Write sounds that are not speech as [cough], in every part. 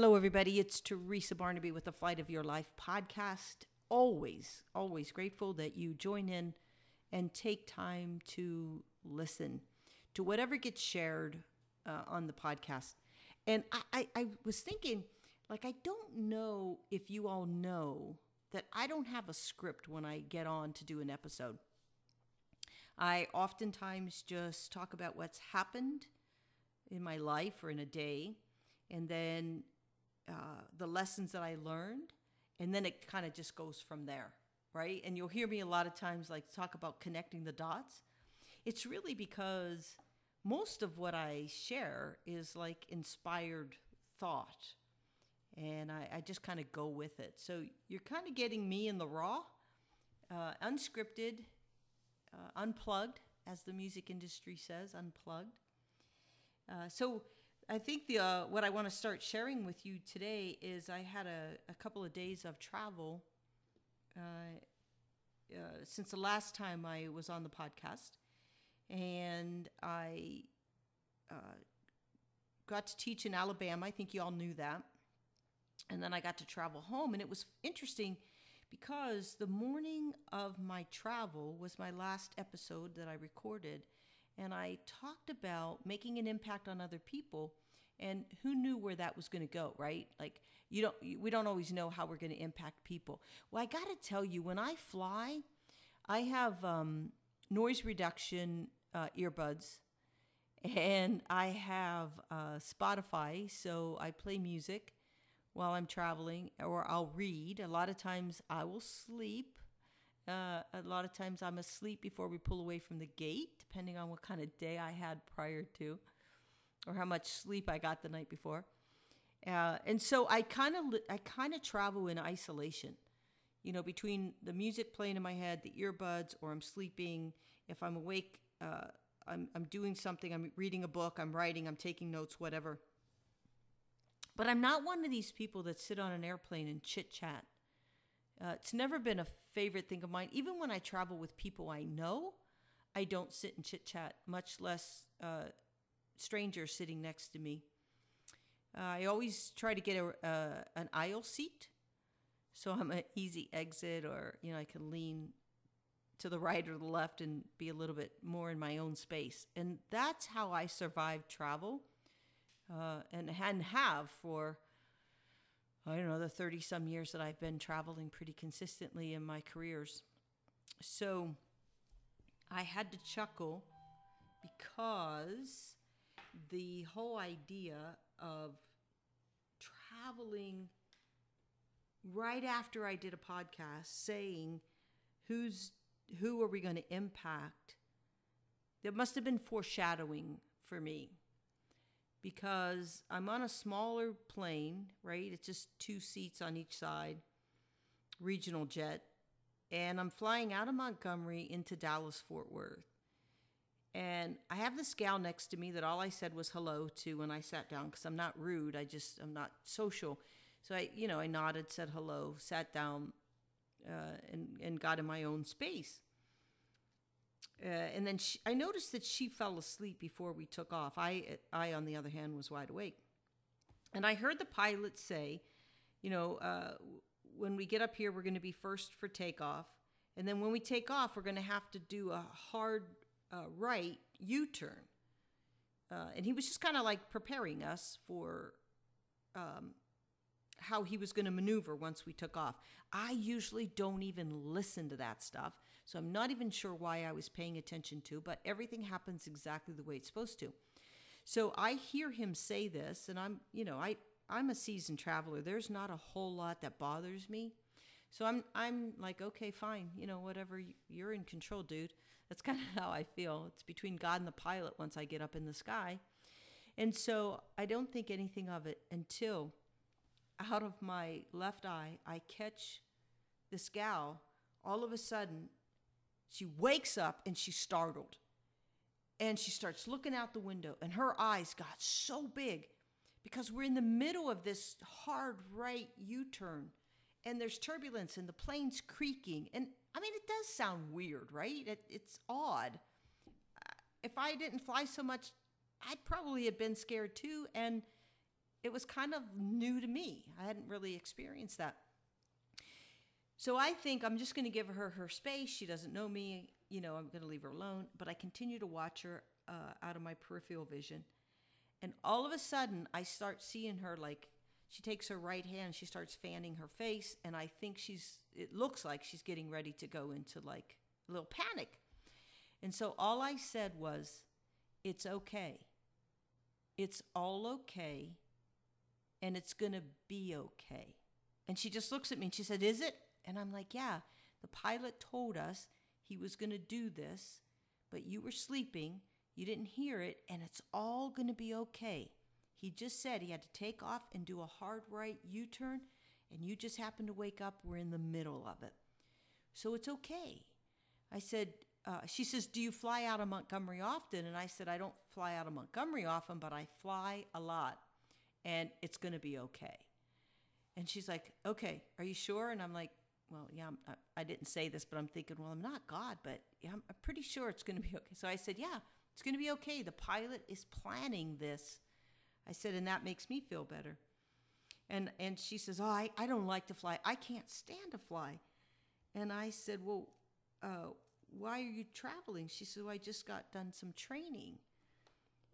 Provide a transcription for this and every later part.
Hello, everybody. It's Teresa Barnaby with the Flight of Your Life podcast. Always, always grateful that you join in and take time to listen to whatever gets shared uh, on the podcast. And I, I, I was thinking, like, I don't know if you all know that I don't have a script when I get on to do an episode. I oftentimes just talk about what's happened in my life or in a day, and then uh, the lessons that I learned, and then it kind of just goes from there, right? And you'll hear me a lot of times like talk about connecting the dots. It's really because most of what I share is like inspired thought, and I, I just kind of go with it. So you're kind of getting me in the raw, uh, unscripted, uh, unplugged, as the music industry says, unplugged. Uh, so I think the uh, what I want to start sharing with you today is I had a, a couple of days of travel uh, uh, since the last time I was on the podcast, and I uh, got to teach in Alabama. I think you all knew that, and then I got to travel home, and it was interesting because the morning of my travel was my last episode that I recorded. And I talked about making an impact on other people and who knew where that was going to go right? Like you don't we don't always know how we're going to impact people. Well i got to tell you when i fly i have um, noise reduction uh, earbuds. And i have uh, spotify so i play music while i'm traveling or i'll read. A lot of times i will sleep. Uh, a lot of times I'm asleep before we pull away from the gate, depending on what kind of day I had prior to, or how much sleep I got the night before. Uh, and so I kind of I kind of travel in isolation, you know, between the music playing in my head, the earbuds, or I'm sleeping. If I'm awake, uh, I'm I'm doing something. I'm reading a book. I'm writing. I'm taking notes. Whatever. But I'm not one of these people that sit on an airplane and chit chat uh, it's never been a favorite thing of mine. Even when I travel with people I know, I don't sit and chit chat, much less strangers sitting next to me. Uh, I always try to get a, an aisle seat, so I'm an easy exit, or you know I can lean to the right or the left and be a little bit more in my own space. And that's how I survive travel, uh, and and have for I don't know, the 30 some years that I've been traveling pretty consistently in my careers. So I had to chuckle because the whole idea of traveling right after I did a podcast saying who's who are we going to impact there must have been foreshadowing for me because I'm on a smaller plane, right? It's just two seats on each side, regional jet, and I'm flying out of Montgomery into Dallas Fort Worth. And I have this gal next to me that all I said was hello to when I sat down because I'm not rude. I just, I'm not social. So I, you know, I nodded, said hello, sat down, uh, and, and got in my own space. Uh, and then she, I noticed that she fell asleep before we took off. I, I, on the other hand, was wide awake. And I heard the pilot say, you know, uh, when we get up here, we're going to be first for takeoff. And then when we take off, we're going to have to do a hard uh, right U turn. Uh, and he was just kind of like preparing us for um, how he was going to maneuver once we took off. I usually don't even listen to that stuff, so I'm not even sure why I was paying attention to, but everything happens exactly the way it's supposed to. So I hear him say this, and I'm, you know, I I'm a seasoned traveler. There's not a whole lot that bothers me. So I'm I'm like, okay, fine, you know, whatever. You're in control, dude. That's kind of [laughs] how I feel. It's between God and the pilot once I get up in the sky. And so I don't think anything of it until out of my left eye, I catch this gal. All of a sudden, she wakes up and she's startled. And she starts looking out the window, and her eyes got so big because we're in the middle of this hard right U turn and there's turbulence and the plane's creaking. And I mean, it does sound weird, right? It, it's odd. If I didn't fly so much, I'd probably have been scared too. And it was kind of new to me. I hadn't really experienced that. So I think I'm just going to give her her space. She doesn't know me. You know, I'm going to leave her alone. But I continue to watch her uh, out of my peripheral vision. And all of a sudden, I start seeing her like she takes her right hand, she starts fanning her face, and I think she's, it looks like she's getting ready to go into like a little panic. And so all I said was, It's okay. It's all okay. And it's going to be okay. And she just looks at me and she said, Is it? And I'm like, Yeah, the pilot told us he was going to do this, but you were sleeping. You didn't hear it, and it's all going to be okay. He just said he had to take off and do a hard right U turn, and you just happened to wake up. We're in the middle of it. So it's okay. I said, uh, she says, Do you fly out of Montgomery often? And I said, I don't fly out of Montgomery often, but I fly a lot, and it's going to be okay. And she's like, Okay, are you sure? And I'm like, Well, yeah, I'm, I, I didn't say this, but I'm thinking, Well, I'm not God, but yeah, I'm, I'm pretty sure it's going to be okay. So I said, Yeah, it's going to be okay. The pilot is planning this. I said, and that makes me feel better. And and she says, Oh, I, I don't like to fly. I can't stand to fly. And I said, Well, uh, why are you traveling? She said, well, I just got done some training.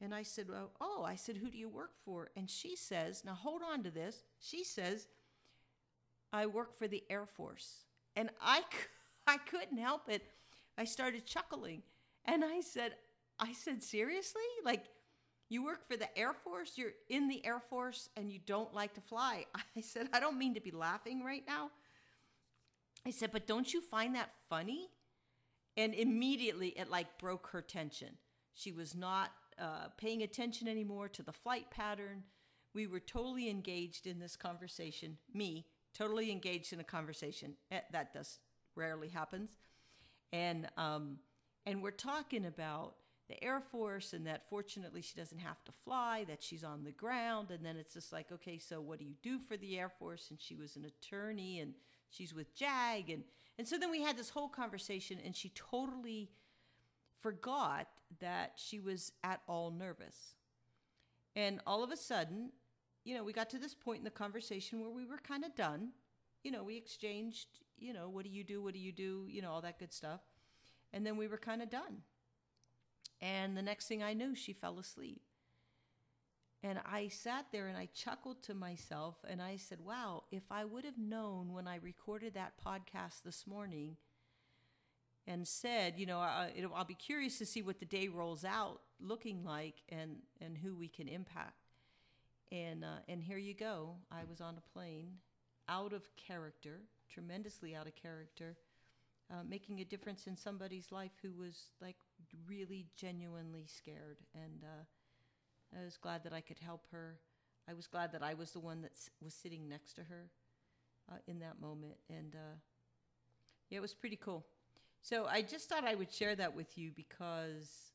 And I said, well, Oh, I said, Who do you work for? And she says, Now hold on to this. She says, I work for the Air Force. And I, [laughs] I couldn't help it. I started chuckling. And I said, I said, seriously? Like, you work for the Air Force? You're in the Air Force and you don't like to fly. [laughs] I said, I don't mean to be laughing right now. I said, but don't you find that funny? And immediately it like broke her tension. She was not uh, paying attention anymore to the flight pattern. We were totally engaged in this conversation. Me, totally engaged in a conversation. Eh, that does rarely happens. And, um, and we're talking about the Air Force and that fortunately she doesn't have to fly, that she's on the ground. And then it's just like, okay, so what do you do for the Air Force? And she was an attorney and she's with JAG. And, and so then we had this whole conversation and she totally forgot that she was at all nervous. And all of a sudden, you know, we got to this point in the conversation where we were kind of done. You know, we exchanged, you know, what do you do? What do you do? You know, all that good stuff. And then we were kind of done. And the next thing I knew, she fell asleep. And I sat there and I chuckled to myself and I said, wow, if I would have known when I recorded that podcast this morning and said, you know, I, will be curious to see what the day rolls out looking like and, and who we can impact. And, uh, and here you go. I was on a plane out of character, tremendously out of character uh, making a difference in somebody's life who was like really genuinely scared. And uh, I was glad that I could help her. I was glad that I was the one that was sitting next to her uh, in that moment. And uh, yeah, it was pretty cool. So I just thought I would share that with you because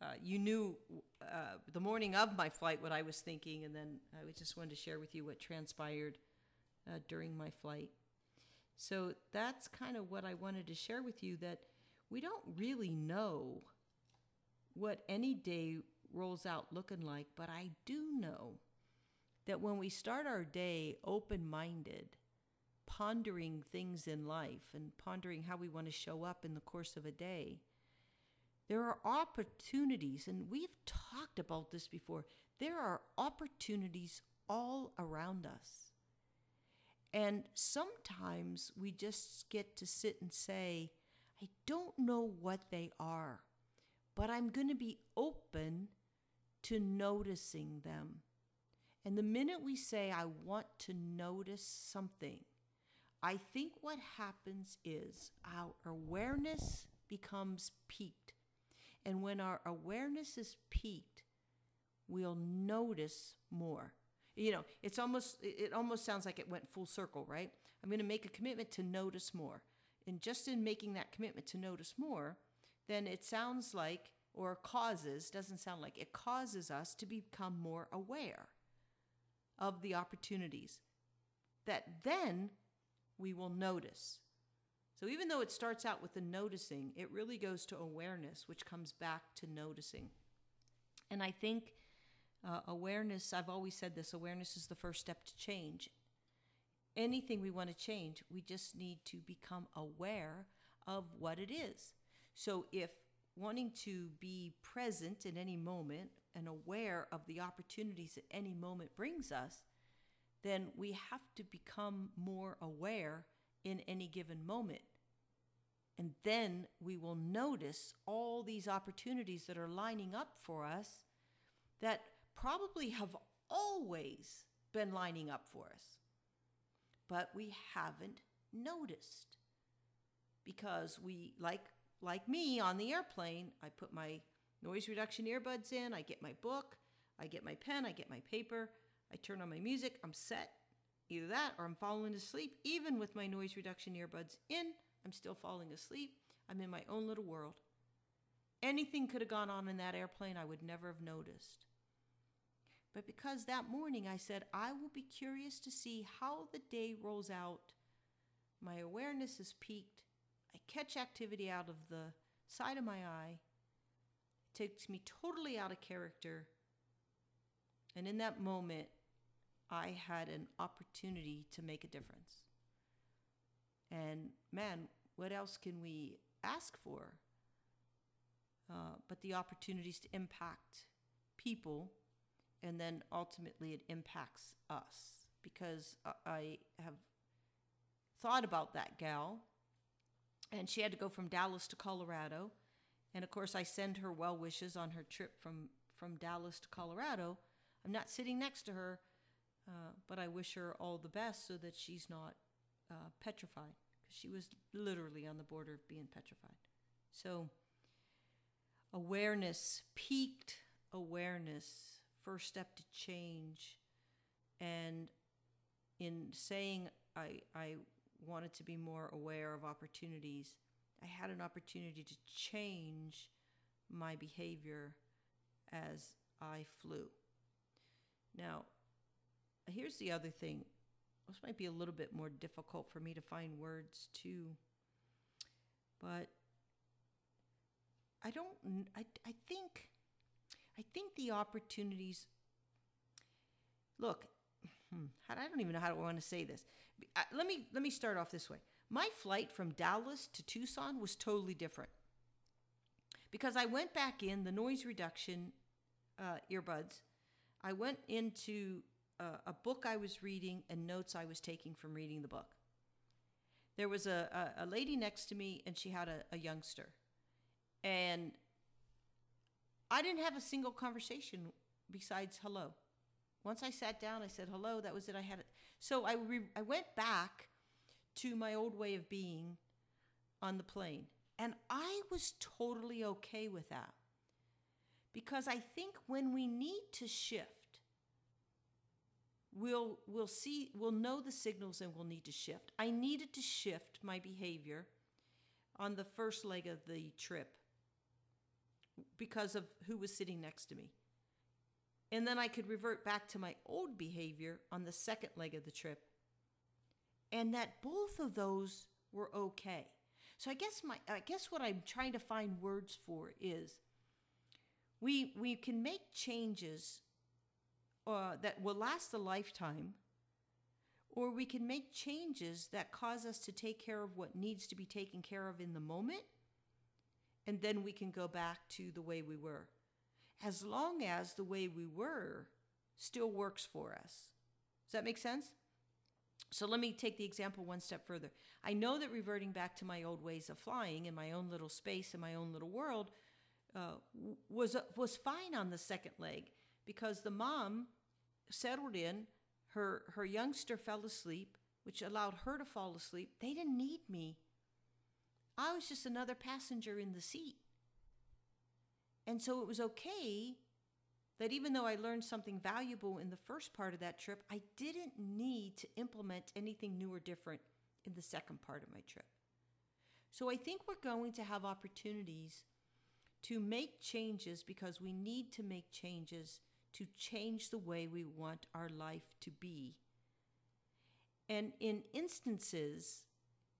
uh, you knew uh, the morning of my flight what I was thinking, and then I just wanted to share with you what transpired uh, during my flight. So that's kind of what I wanted to share with you that we don't really know what any day rolls out looking like, but I do know that when we start our day open minded, pondering things in life and pondering how we want to show up in the course of a day, there are opportunities, and we've talked about this before. There are opportunities all around us. And sometimes we just get to sit and say, I don't know what they are, but I'm going to be open to noticing them. And the minute we say, I want to notice something, I think what happens is our awareness becomes peaked. And when our awareness is peaked, we'll notice more you know it's almost it almost sounds like it went full circle right i'm going to make a commitment to notice more and just in making that commitment to notice more then it sounds like or causes doesn't sound like it causes us to become more aware of the opportunities that then we will notice so even though it starts out with the noticing it really goes to awareness which comes back to noticing and i think Uh, awareness, I've always said this awareness is the first step to change. Anything we want to change, we just need to become aware of what it is. So, if wanting to be present in any moment and aware of the opportunities that any moment brings us, then we have to become more aware in any given moment. And then we will notice all these opportunities that are lining up for us that probably have always been lining up for us. But we haven't noticed because we like like me on the airplane, I put my noise reduction earbuds in, I get my book, I get my pen, I get my paper, I turn on my music, I'm set. Either that or I'm falling asleep. Even with my noise reduction earbuds in, I'm still falling asleep. I'm in my own little world. Anything could have gone on in that airplane, I would never have noticed. But because that morning I said, I will be curious to see how the day rolls out, my awareness is peaked. I catch activity out of the side of my eye, it takes me totally out of character. And in that moment, I had an opportunity to make a difference. And man, what else can we ask for? Uh, but the opportunities to impact people, and then ultimately it impacts us because I have thought about that gal, and she had to go from Dallas to Colorado. And of course, I send her well wishes on her trip from, from Dallas to Colorado. I'm not sitting next to her, uh, but I wish her all the best so that she's not uh, petrified because she was literally on the border of being petrified. So, awareness, peaked awareness, first step to change. And in saying I, I wanted to be more aware of opportunities, I had an opportunity to change my behavior as I flew. Now, here's the other thing. This might be a little bit more difficult for me to find words to, But I don't I, I think I think the opportunities look hmm, I don't even know how I want to say this. Let me let me start off this way. My flight from Dallas to Tucson was totally different because I went back in the noise reduction uh, earbuds. I went into uh, a book I was reading and notes I was taking from reading the book. There was a, a, a lady next to me, and she had a, a youngster. And I didn't have a single conversation besides hello. Once I sat down, I said hello. That was it. I had it. So I, re- I went back to my old way of being on the plane. And I was totally okay with that. Because I think when we need to shift, we'll we'll see we'll know the signals and we'll need to shift. I needed to shift my behavior on the first leg of the trip because of who was sitting next to me. And then I could revert back to my old behavior on the second leg of the trip. And that both of those were okay. So I guess my I guess what I'm trying to find words for is we we can make changes uh, that will last a lifetime, or we can make changes that cause us to take care of what needs to be taken care of in the moment, and then we can go back to the way we were. As long as the way we were still works for us. Does that make sense? So let me take the example one step further. I know that reverting back to my old ways of flying in my own little space in my own little world uh, was was fine on the second leg because the mom settled in. Her, her youngster fell asleep, which allowed her to fall asleep. They didn't need me. I was just another passenger in the seat. And so it was okay that even though I learned something valuable in the first part of that trip, I didn't need to implement anything new or different in the second part of my trip. So I think we're going to have opportunities to make changes because we need to make changes to change the way we want our life to be. And in instances,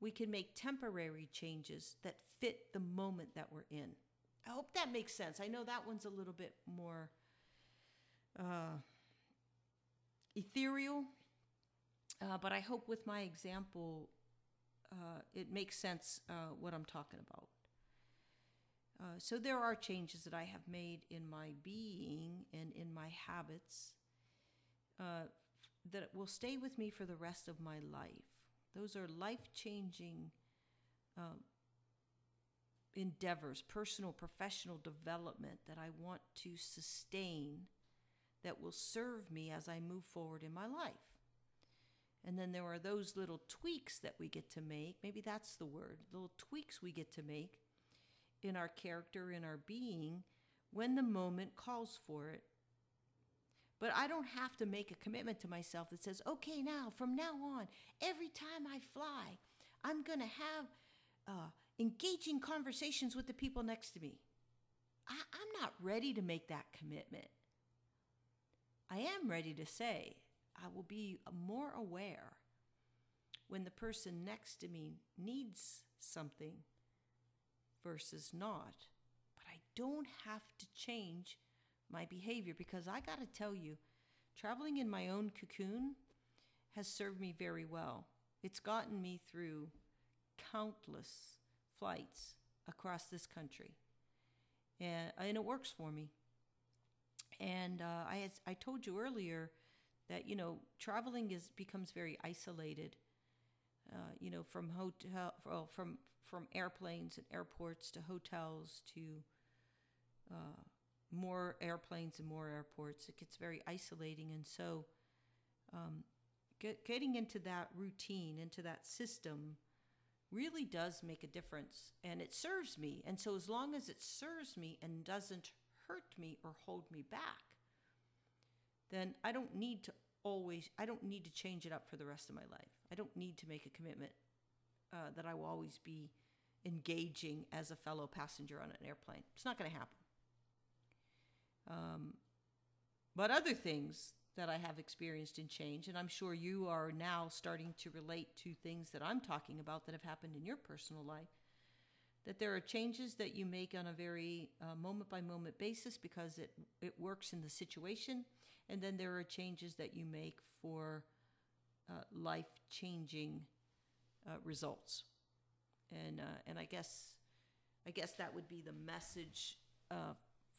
we can make temporary changes that fit the moment that we're in. I hope that makes sense. I know that one's a little bit more uh, ethereal, uh, but I hope with my example, uh, it makes sense uh, what I'm talking about. Uh, so there are changes that I have made in my being and in my habits uh, that will stay with me for the rest of my life. Those are life changing um, endeavors, personal, professional development that I want to sustain that will serve me as I move forward in my life. And then there are those little tweaks that we get to make. Maybe that's the word little tweaks we get to make in our character, in our being, when the moment calls for it. But I don't have to make a commitment to myself that says, okay, now, from now on, every time I fly, I'm going to have uh, engaging conversations with the people next to me. I, I'm not ready to make that commitment. I am ready to say, I will be more aware when the person next to me needs something versus not. But I don't have to change my behavior because I got to tell you, traveling in my own cocoon has served me very well. It's gotten me through countless flights across this country. And, and it works for me. And uh, I, I told you earlier that you know traveling is becomes very isolated. Uh, you know, from hotel, well, from from airplanes and airports to hotels to uh, more airplanes and more airports. It gets very isolating, and so um, get, getting into that routine, into that system, really does make a difference, and it serves me. And so, as long as it serves me and doesn't hurt me or hold me back, then I don't need to always, I don't need to change it up for the rest of my life. I don't need to make a commitment uh, that I will always be engaging as a fellow passenger on an airplane. It's not going to happen. Um, but other things that I have experienced in change, and I'm sure you are now starting to relate to things that I'm talking about that have happened in your personal life, that there are changes that you make on a very moment by moment basis because it, it works in the situation and then there are changes that you make for uh, life changing uh, results. And, uh, and I guess I guess that would be the message uh,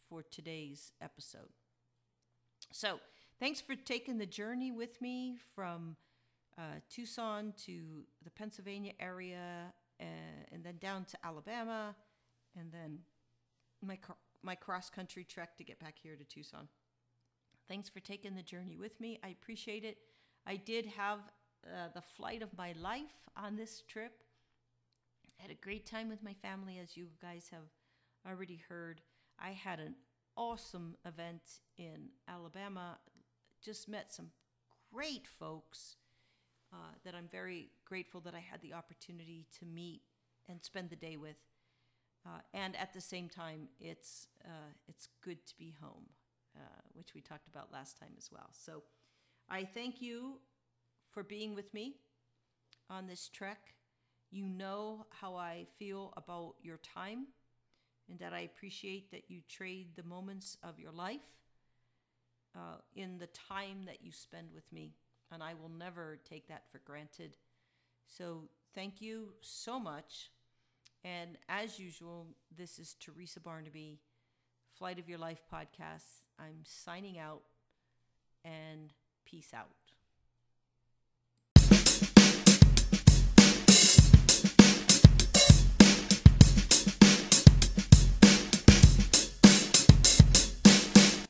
for today's episode. So, thanks for taking the journey with me from uh, Tucson to the Pennsylvania area, and, and, then down to Alabama, and then my my cross country trek to get back here to Tucson. Thanks for taking the journey with me. I appreciate it. I did have uh, the flight of my life on this trip. I had a great time with my family, as you guys have already heard. I had an awesome event in Alabama. Just met some great folks uh, that I'm very grateful that I had the opportunity to meet and spend the day with. Uh, and at the same time, it's uh, it's good to be home. Uh, which we talked about last time as well. So I thank you for being with me on this trek. You know how I feel about your time and that I appreciate that you trade the moments of your life uh, in the time that you spend with me. And I will never take that for granted. So thank you so much. And as usual, this is Teresa Barnaby Flight of Your Life podcast. I'm signing out and peace out.